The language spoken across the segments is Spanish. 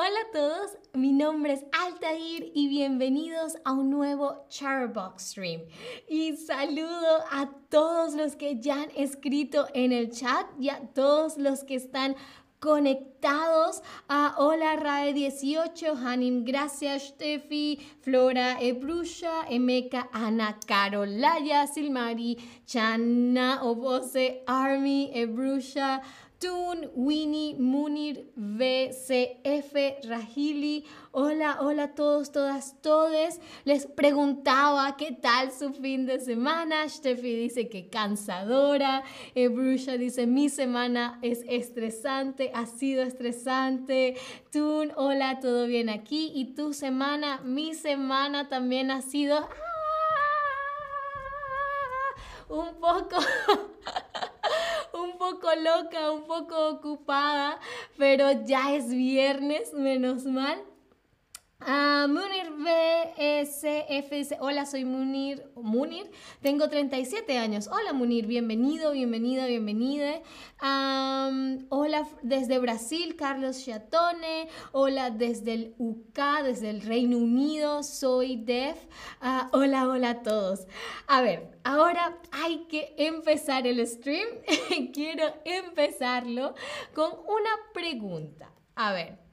Hola a todos, mi nombre es Altair y bienvenidos a un nuevo Charbox Stream. Y saludo a todos los que ya han escrito en el chat y a todos los que están conectados a Hola Rae 18, Hanim, gracias Steffi, Flora Ebrusha, Emeka, Ana Carolaya, Silmari, Chana, Obose, Army, Ebrusha, Tun, Winnie, Munir, VCF, Rahili. Hola, hola a todos, todas, todes. Les preguntaba qué tal su fin de semana. Steffi dice que cansadora. Brusha dice mi semana es estresante, ha sido estresante. Tun, hola, todo bien aquí. Y tu semana, mi semana también ha sido ah, un poco un poco loca, un poco ocupada, pero ya es viernes, menos mal. Uh, Munir BSF dice, hola, soy Munir, Munir, tengo 37 años. Hola Munir, bienvenido, bienvenida, bienvenida. hola desde Brasil, Carlos Chatone. Hola desde el UK, desde el Reino Unido, soy Def. Ah, hola, hola a todos. A ver, ahora hay que empezar el stream. Quiero empezarlo con una pregunta. A ver.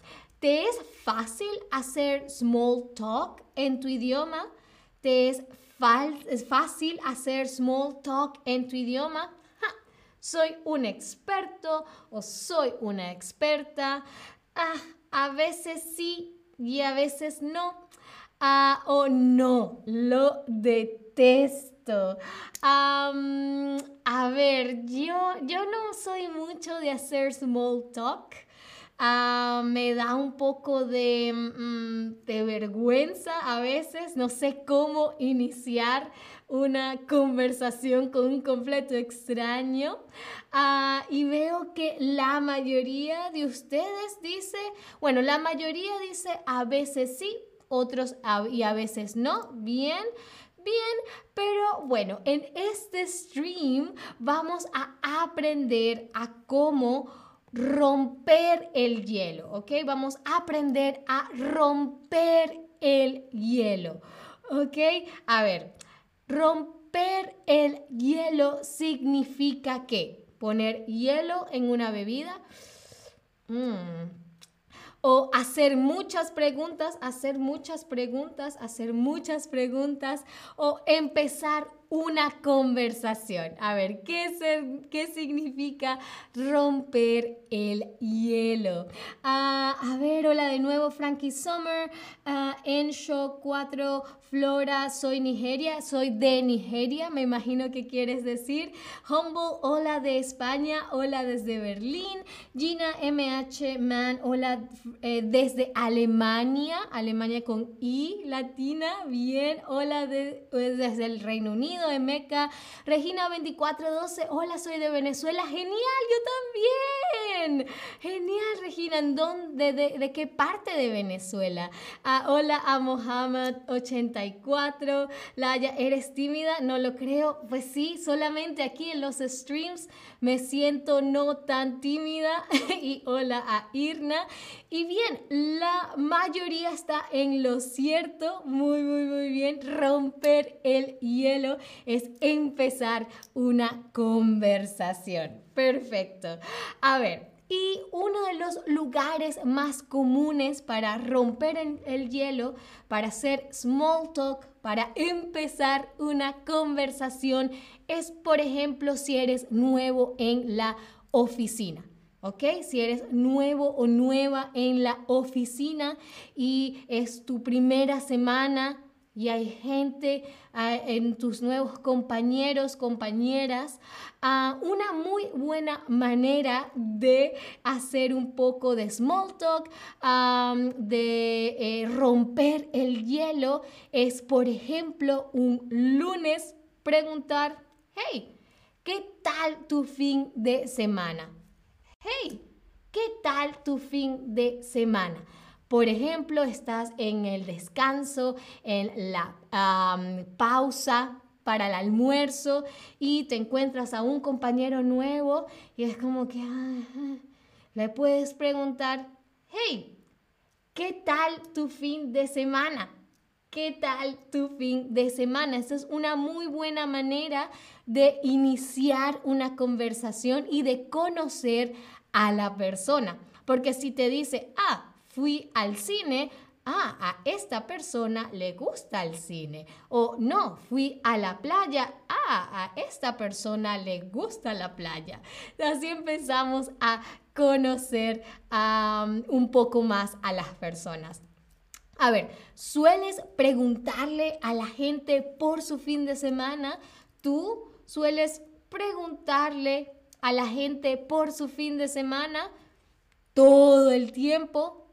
¿Te es fácil hacer small talk en tu idioma? ¿Te es, fácil hacer small talk en tu idioma? soy un experto o soy una experta. Ah, a veces sí y a veces no. Ah, o no, lo detesto. a ver, yo, yo no soy mucho de hacer small talk. Ah, me da un poco de, mm, de, vergüenza a veces, no sé cómo iniciar una conversación con un completo extraño. Ah, y veo que la mayoría de ustedes dice, bueno, la mayoría dice a veces sí, otros y a veces no, bien. Bien, pero bueno, en este stream vamos a aprender a cómo romper el hielo, ¿ok? Vamos a aprender a romper el hielo, ¿ok? A ver, romper el hielo significa que poner hielo en una bebida. Mm, o hacer muchas preguntas, hacer muchas preguntas, hacer muchas preguntas o empezar una conversación. A ver, ¿qué, qué significa romper el hielo? Ah, a ver, hola de nuevo, Frankie Summer, uh, en show 4, Flora, soy Nigeria, soy de Nigeria, me imagino que quieres decir. Humble, hola de España, hola desde Berlín. Gina MH Man, hola eh, desde Alemania, Alemania con I latina, bien. Hola desde el Reino Unido de Meca. Regina 2412, hola, soy de Venezuela. Genial, yo también. Genial, Regina. ¿En dónde, de, qué parte de Venezuela? Ah, hola a Mohammed 84. Laya, ¿eres tímida? No lo creo. Pues sí, solamente aquí en los streams me siento no tan tímida. y hola a Irna. Y bien, la mayoría está en lo cierto. Muy, muy, muy bien. Romper el hielo es empezar una conversación. Perfecto. A ver, y uno de los lugares más comunes para romper el hielo, para hacer small talk, para empezar una conversación, es, por ejemplo, si eres nuevo en la oficina. ¿ok? Si eres nuevo o nueva en la oficina y es tu primera semana y hay gente en tus nuevos compañeros, compañeras, uh, una muy buena manera de hacer un poco de small talk, de eh, romper el hielo, es, por ejemplo, un lunes preguntar, hey, ¿qué tal tu fin de semana? Hey, ¿qué tal tu fin de semana? Por ejemplo, estás en el descanso, en la pausa para el almuerzo y te encuentras a un compañero nuevo y es como que le puedes preguntar, hey, ¿Qué tal tu fin de semana? ¿Qué tal tu fin de semana? Esta es una muy buena manera de iniciar una conversación y de conocer a la persona. Porque si te dice, ah, fui al cine, ah, a esta persona le gusta el cine. O no, fui a la playa, ah, a esta persona le gusta la playa. Así empezamos a conocer un poco más a las personas. A ver, ¿sueles preguntarle a la gente por su fin de semana? ¿Tú sueles preguntarle a la gente por su fin de semana todo el tiempo?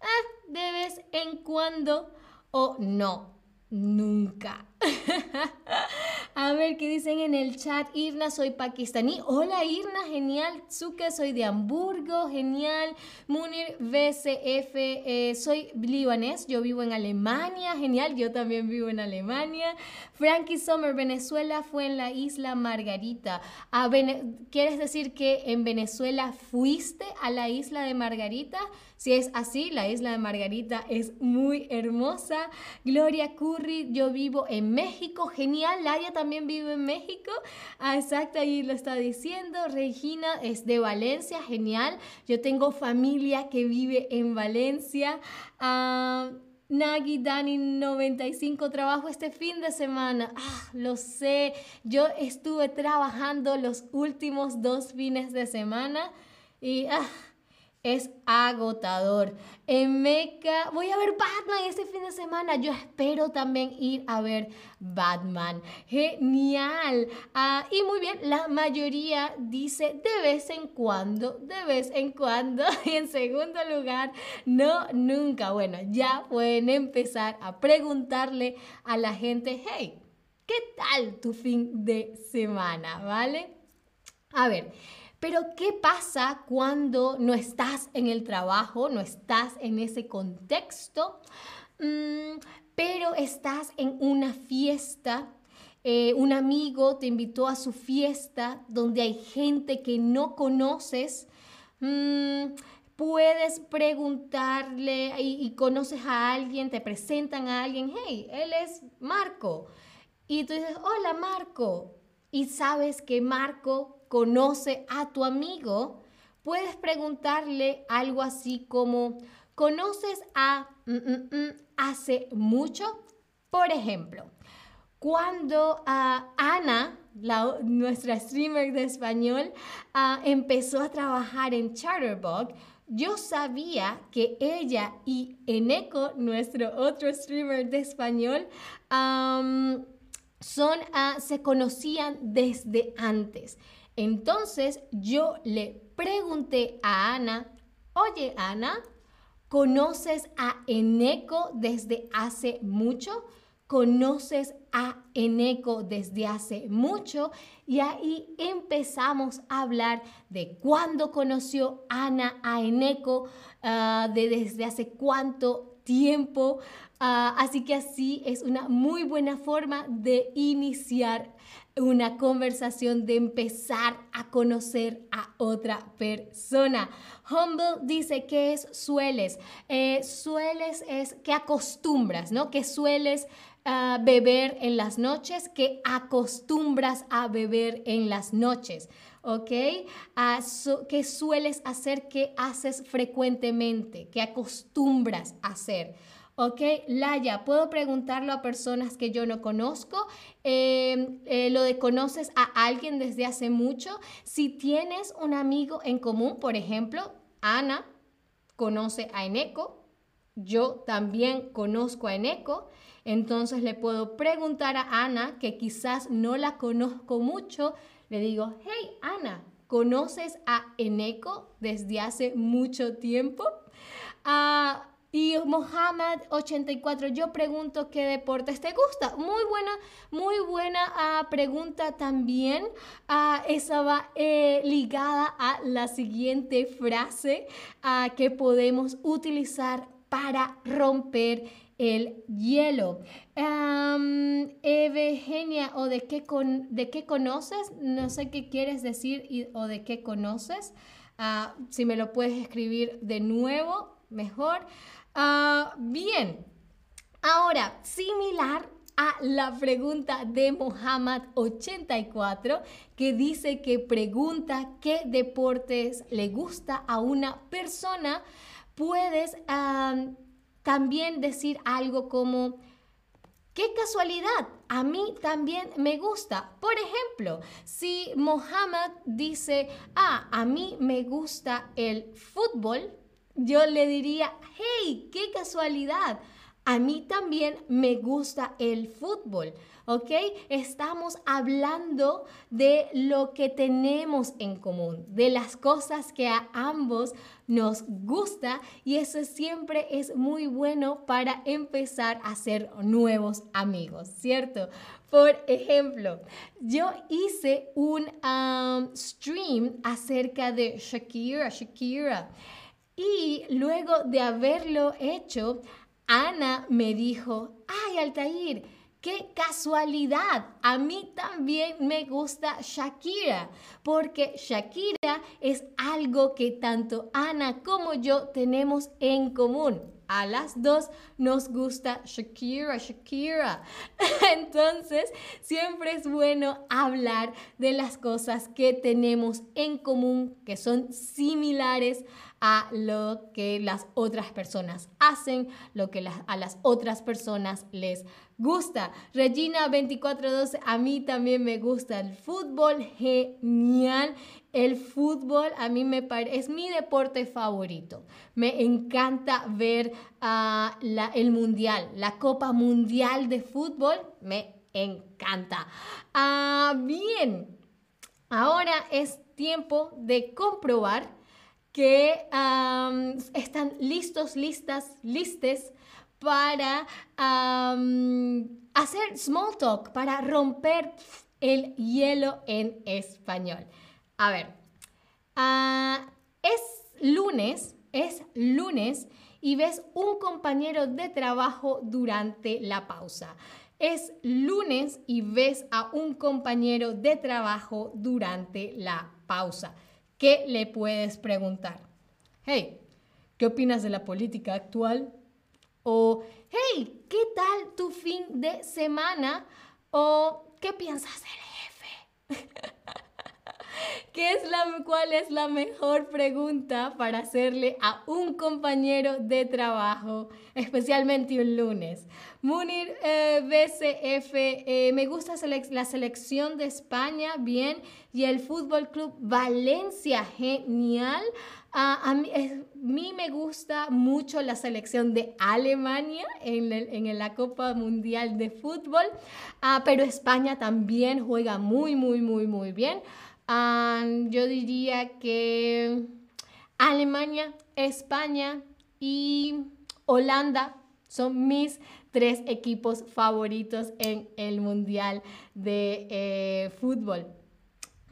Ah, de vez en cuando o no, nunca. A ver qué dicen en el chat. Irna, soy pakistaní. Hola Irna, genial. Tsuke, soy de Hamburgo, genial. Munir, BCF, eh, soy libanés. Yo vivo en Alemania, genial. Yo también vivo en Alemania. Frankie Sommer, Venezuela fue en la isla Margarita. ¿Quieres decir que en Venezuela fuiste a la isla de Margarita? Si es así, la isla de Margarita es muy hermosa. Gloria Curry, yo vivo en México, genial. Laia también vive en México. Ah, exacto, ahí lo está diciendo. Regina es de Valencia, genial. Yo tengo familia que vive en Valencia. Ah, Nagi Dani 95 trabajo este fin de semana. Ah, lo sé. Yo estuve trabajando los últimos dos fines de semana y ah, es agotador. En Meca voy a ver Batman este fin de semana. Yo espero también ir a ver Batman. Genial. Ah, y muy bien, la mayoría dice de vez en cuando, de vez en cuando. Y en segundo lugar, no, nunca. Bueno, ya pueden empezar a preguntarle a la gente, hey, ¿qué tal tu fin de semana? ¿Vale? A ver. Pero ¿qué pasa cuando no estás en el trabajo, no estás en ese contexto, mm, pero estás en una fiesta? Eh, un amigo te invitó a su fiesta donde hay gente que no conoces. Mm, puedes preguntarle y, y, conoces a alguien, te presentan a alguien, hey, él es Marco. Y tú dices, hola Marco. Y sabes que Marco conoce a tu amigo, puedes preguntarle algo así como, ¿conoces a mm, mm, mm, hace mucho? Por ejemplo, cuando ah, Ana, nuestra streamer de español, ah, empezó a trabajar en Chatterbug, yo sabía que ella y Eneco, nuestro otro streamer de español, son, ah, se conocían desde antes. Entonces yo le pregunté a Ana, oye Ana, ¿conoces a Eneco desde hace mucho? ¿Conoces a Eneco desde hace mucho? Y ahí empezamos a hablar de cuándo conoció Ana a Eneco, ah, de desde hace cuánto tiempo. Ah, así que así es una muy buena forma de iniciar una conversación, de empezar a conocer a otra persona. Humble dice que es sueles. Eh, sueles es que acostumbras, ¿no? Que sueles ah, beber en las noches, que acostumbras a beber en las noches. ¿ok? Ah, que sueles hacer, que haces frecuentemente, que acostumbras a hacer. ¿Ok? Laya, puedo preguntarlo a personas que yo no conozco. Em, eh, lo de conoces a alguien desde hace mucho. Si tienes un amigo en común, por ejemplo, Ana conoce a Eneco. Yo también conozco a Eneco. Entonces le puedo preguntar a Ana, que quizás no la conozco mucho. Le digo, hey Ana, ¿conoces a Eneco desde hace mucho tiempo? Ah, y Mohamed 84, yo pregunto qué deportes te gusta. Muy buena, muy buena ah, pregunta también. Uh, esa va eh, ligada a la siguiente frase uh, que podemos utilizar para romper el hielo. Um, Evgenia, ¿o de qué, con, de qué conoces? No sé qué quieres decir o de qué conoces. si me lo puedes escribir de nuevo, mejor. Ah, bien, ahora, similar a la pregunta de Mohammed84 que dice que pregunta qué deportes le gusta a una persona, puedes también decir algo como ¡Qué casualidad! A mí también me gusta. Por ejemplo, si Mohammed dice, ah, a mí me gusta el fútbol, yo le diría, hey, qué casualidad. A mí también me gusta el fútbol, ¿ok? Estamos hablando de lo que tenemos en común, de las cosas que a ambos nos gusta y eso siempre es muy bueno para empezar a hacer nuevos amigos, ¿cierto? Por ejemplo, yo hice un stream acerca de Shakira, Shakira. Y luego de haberlo hecho, Ana me dijo, ay Altair, qué casualidad, a mí también me gusta Shakira, porque Shakira es algo que tanto Ana como yo tenemos en común. A las dos nos gusta Shakira, Shakira. Entonces, siempre es bueno hablar de las cosas que tenemos en común, que son similares a lo que las otras personas hacen, lo que a las otras personas les gusta. Regina 2412, a mí también me gusta el fútbol, genial. El fútbol a mí me parece, es mi deporte favorito. Me encanta ver ah, el mundial, la Copa Mundial de Fútbol, me encanta. Ah, bien, ahora es tiempo de comprobar que están listos, listas, listes para hacer small talk, para romper el hielo en español. A ver, ah, es lunes, es lunes y ves un compañero de trabajo durante la pausa. Es lunes y ves a un compañero de trabajo durante la pausa. ¿Qué le puedes preguntar? Hey, ¿qué opinas de la política actual? O, hey, ¿qué tal tu fin de semana? O, ¿qué piensas del jefe? ¿Qué es la, ¿Cuál es la mejor pregunta para hacerle a un compañero de trabajo, especialmente un lunes? Munir eh, BCF, eh, me gusta la selección de España, bien, y el Fútbol Club Valencia, genial. Ah, a, mí, me gusta mucho la selección de Alemania en, en la Copa Mundial de Fútbol, ah, pero España también juega muy, muy, muy, muy bien. Ah, yo diría que Alemania, España y Holanda son mis tres equipos favoritos en el Mundial de eh, Fútbol.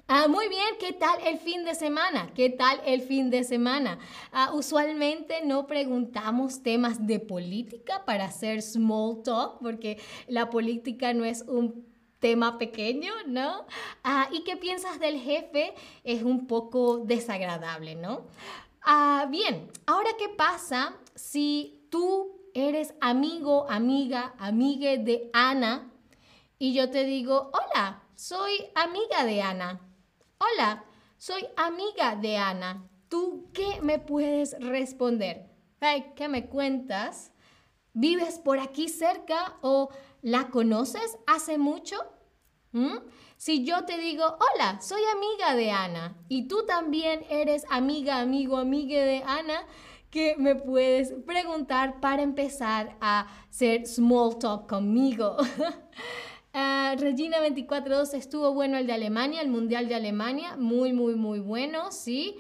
Ah, muy bien, ¿qué tal el fin de semana? ¿Qué tal el fin de semana? Ah, usualmente no preguntamos temas de política para hacer small talk, porque la política no es un tema pequeño, ¿no? Ah, ¿Y qué piensas del jefe? Es un poco desagradable, ¿no? bien, ahora qué pasa si tú eres amigo, amiga, amigue de Ana y yo te digo, hola, soy amiga de Ana. Hola, soy amiga de Ana. ¿Tú qué me puedes responder? ¿Qué me cuentas? ¿Vives por aquí cerca o la conoces hace mucho? ¿Mm? Si yo te digo, hola, soy amiga de Ana y tú también eres amiga, amigo, amiga de Ana, ¿qué me puedes preguntar para empezar a hacer small talk conmigo. Ah, Regina 242 estuvo bueno el de Alemania, el Mundial de Alemania, muy, muy, muy bueno, sí.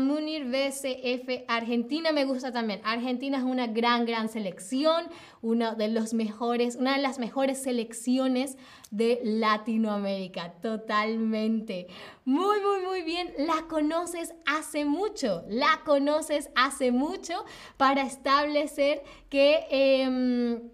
Munir BCF, Argentina me gusta también. Argentina es una gran, gran selección, una de los mejores, una de las mejores selecciones de Latinoamérica, totalmente. Muy, muy, muy bien. La conoces hace mucho, la conoces hace mucho para establecer que... Em,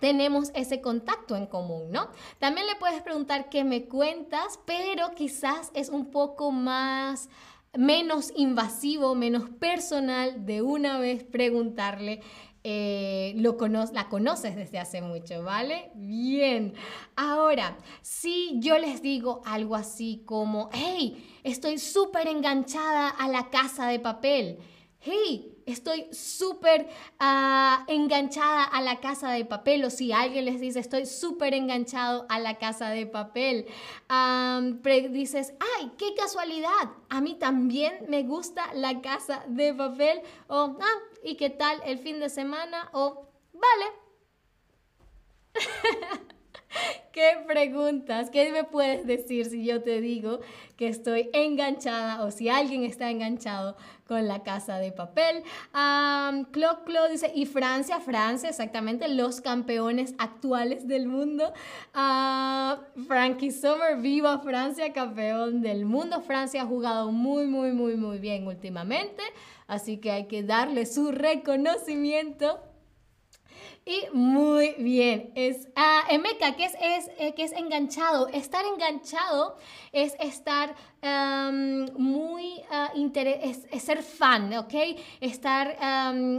tenemos ese contacto en común, ¿no? También le puedes preguntar qué me cuentas, pero quizás es un poco más menos invasivo, menos personal de una vez preguntarle eh, lo la conoces desde hace mucho, ¿vale? Bien. Ahora, si yo les digo algo así como, hey, estoy súper enganchada a la casa de papel. Hey, estoy súper ah, enganchada a la casa de papel. O si alguien les dice, estoy súper enganchado a la casa de papel. dices, ay, qué casualidad. A mí también me gusta la casa de papel. O, ah, ¿y qué tal el fin de semana? O, vale. ¿Qué preguntas? ¿Qué me puedes decir si yo te digo que estoy enganchada o si alguien está enganchado con la casa de papel? Um, Clo dice, y Francia, Francia, exactamente, los campeones actuales del mundo. Uh, Frankie Sommer, viva Francia, campeón del mundo. Francia ha jugado muy, muy, muy, muy bien últimamente, así que hay que darle su reconocimiento. Y muy bien, es ah, Emeka, ¿qué es, es, eh, es enganchado? Estar enganchado es estar muy uh, es, ser fan, ¿ok? Estar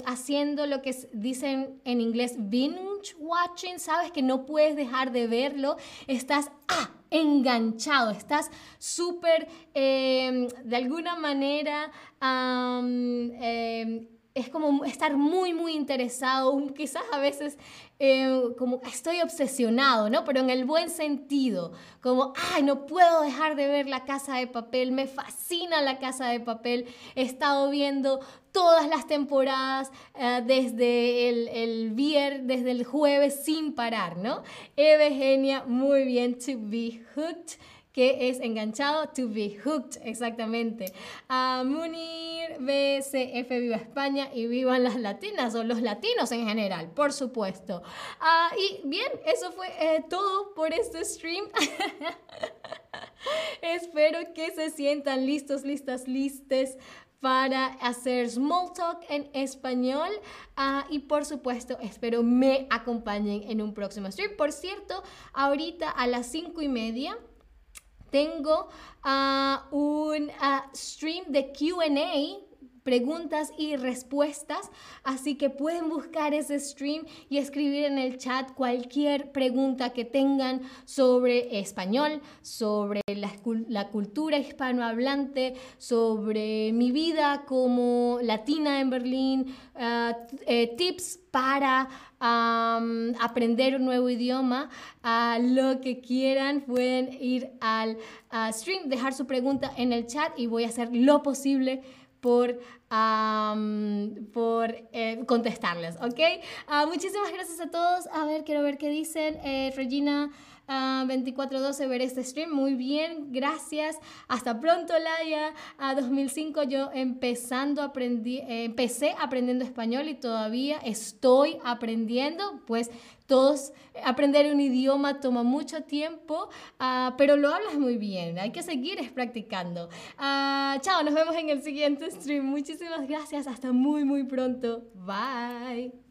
haciendo lo que dicen en inglés binge watching, sabes que no puedes dejar de verlo, estás ah, enganchado, estás súper, em, de alguna manera, em, es como estar muy, muy interesado, quizás a veces eh, como estoy obsesionado, ¿no? Pero en el buen sentido, como, ay, no puedo dejar de ver la casa de papel, me fascina la casa de papel, he estado viendo todas las temporadas eh, desde el, el viernes, desde el jueves sin parar, ¿no? Eve Genia, muy bien, to be hooked que es enganchado, to be hooked, exactamente. A Munir, BCF, viva España y vivan las latinas o los latinos en general, por supuesto. Ah, y bien, eso fue eh, todo por este stream. Espero que se sientan listos, listas, listes para hacer small talk en español ah, y por supuesto espero me acompañen en un próximo stream. Por cierto, ahorita a las cinco y media tengo ah, un ah, stream de QA preguntas y respuestas, así que pueden buscar ese stream y escribir en el chat cualquier pregunta que tengan sobre español, sobre la, cultura hispanohablante, sobre mi vida como latina en Berlín, ah, eh, tips para aprender un nuevo idioma, a lo que quieran, pueden ir al stream, dejar su pregunta en el chat y voy a hacer lo posible por, por eh, contestarles, ¿ok? Ah, muchísimas gracias a todos. A ver, quiero ver qué dicen. Eh, Regina 2412 ver este stream. Muy bien, gracias. Hasta pronto, Laia. A 2005 yo empezando aprendí, eh, empecé aprendiendo español y todavía estoy aprendiendo. Pues todos, aprender un idioma toma mucho tiempo, ah, pero lo hablas muy bien. Hay que seguir practicando. Ah, chao, nos vemos en el siguiente stream. Muchísimas gracias. Hasta muy, muy pronto. Bye.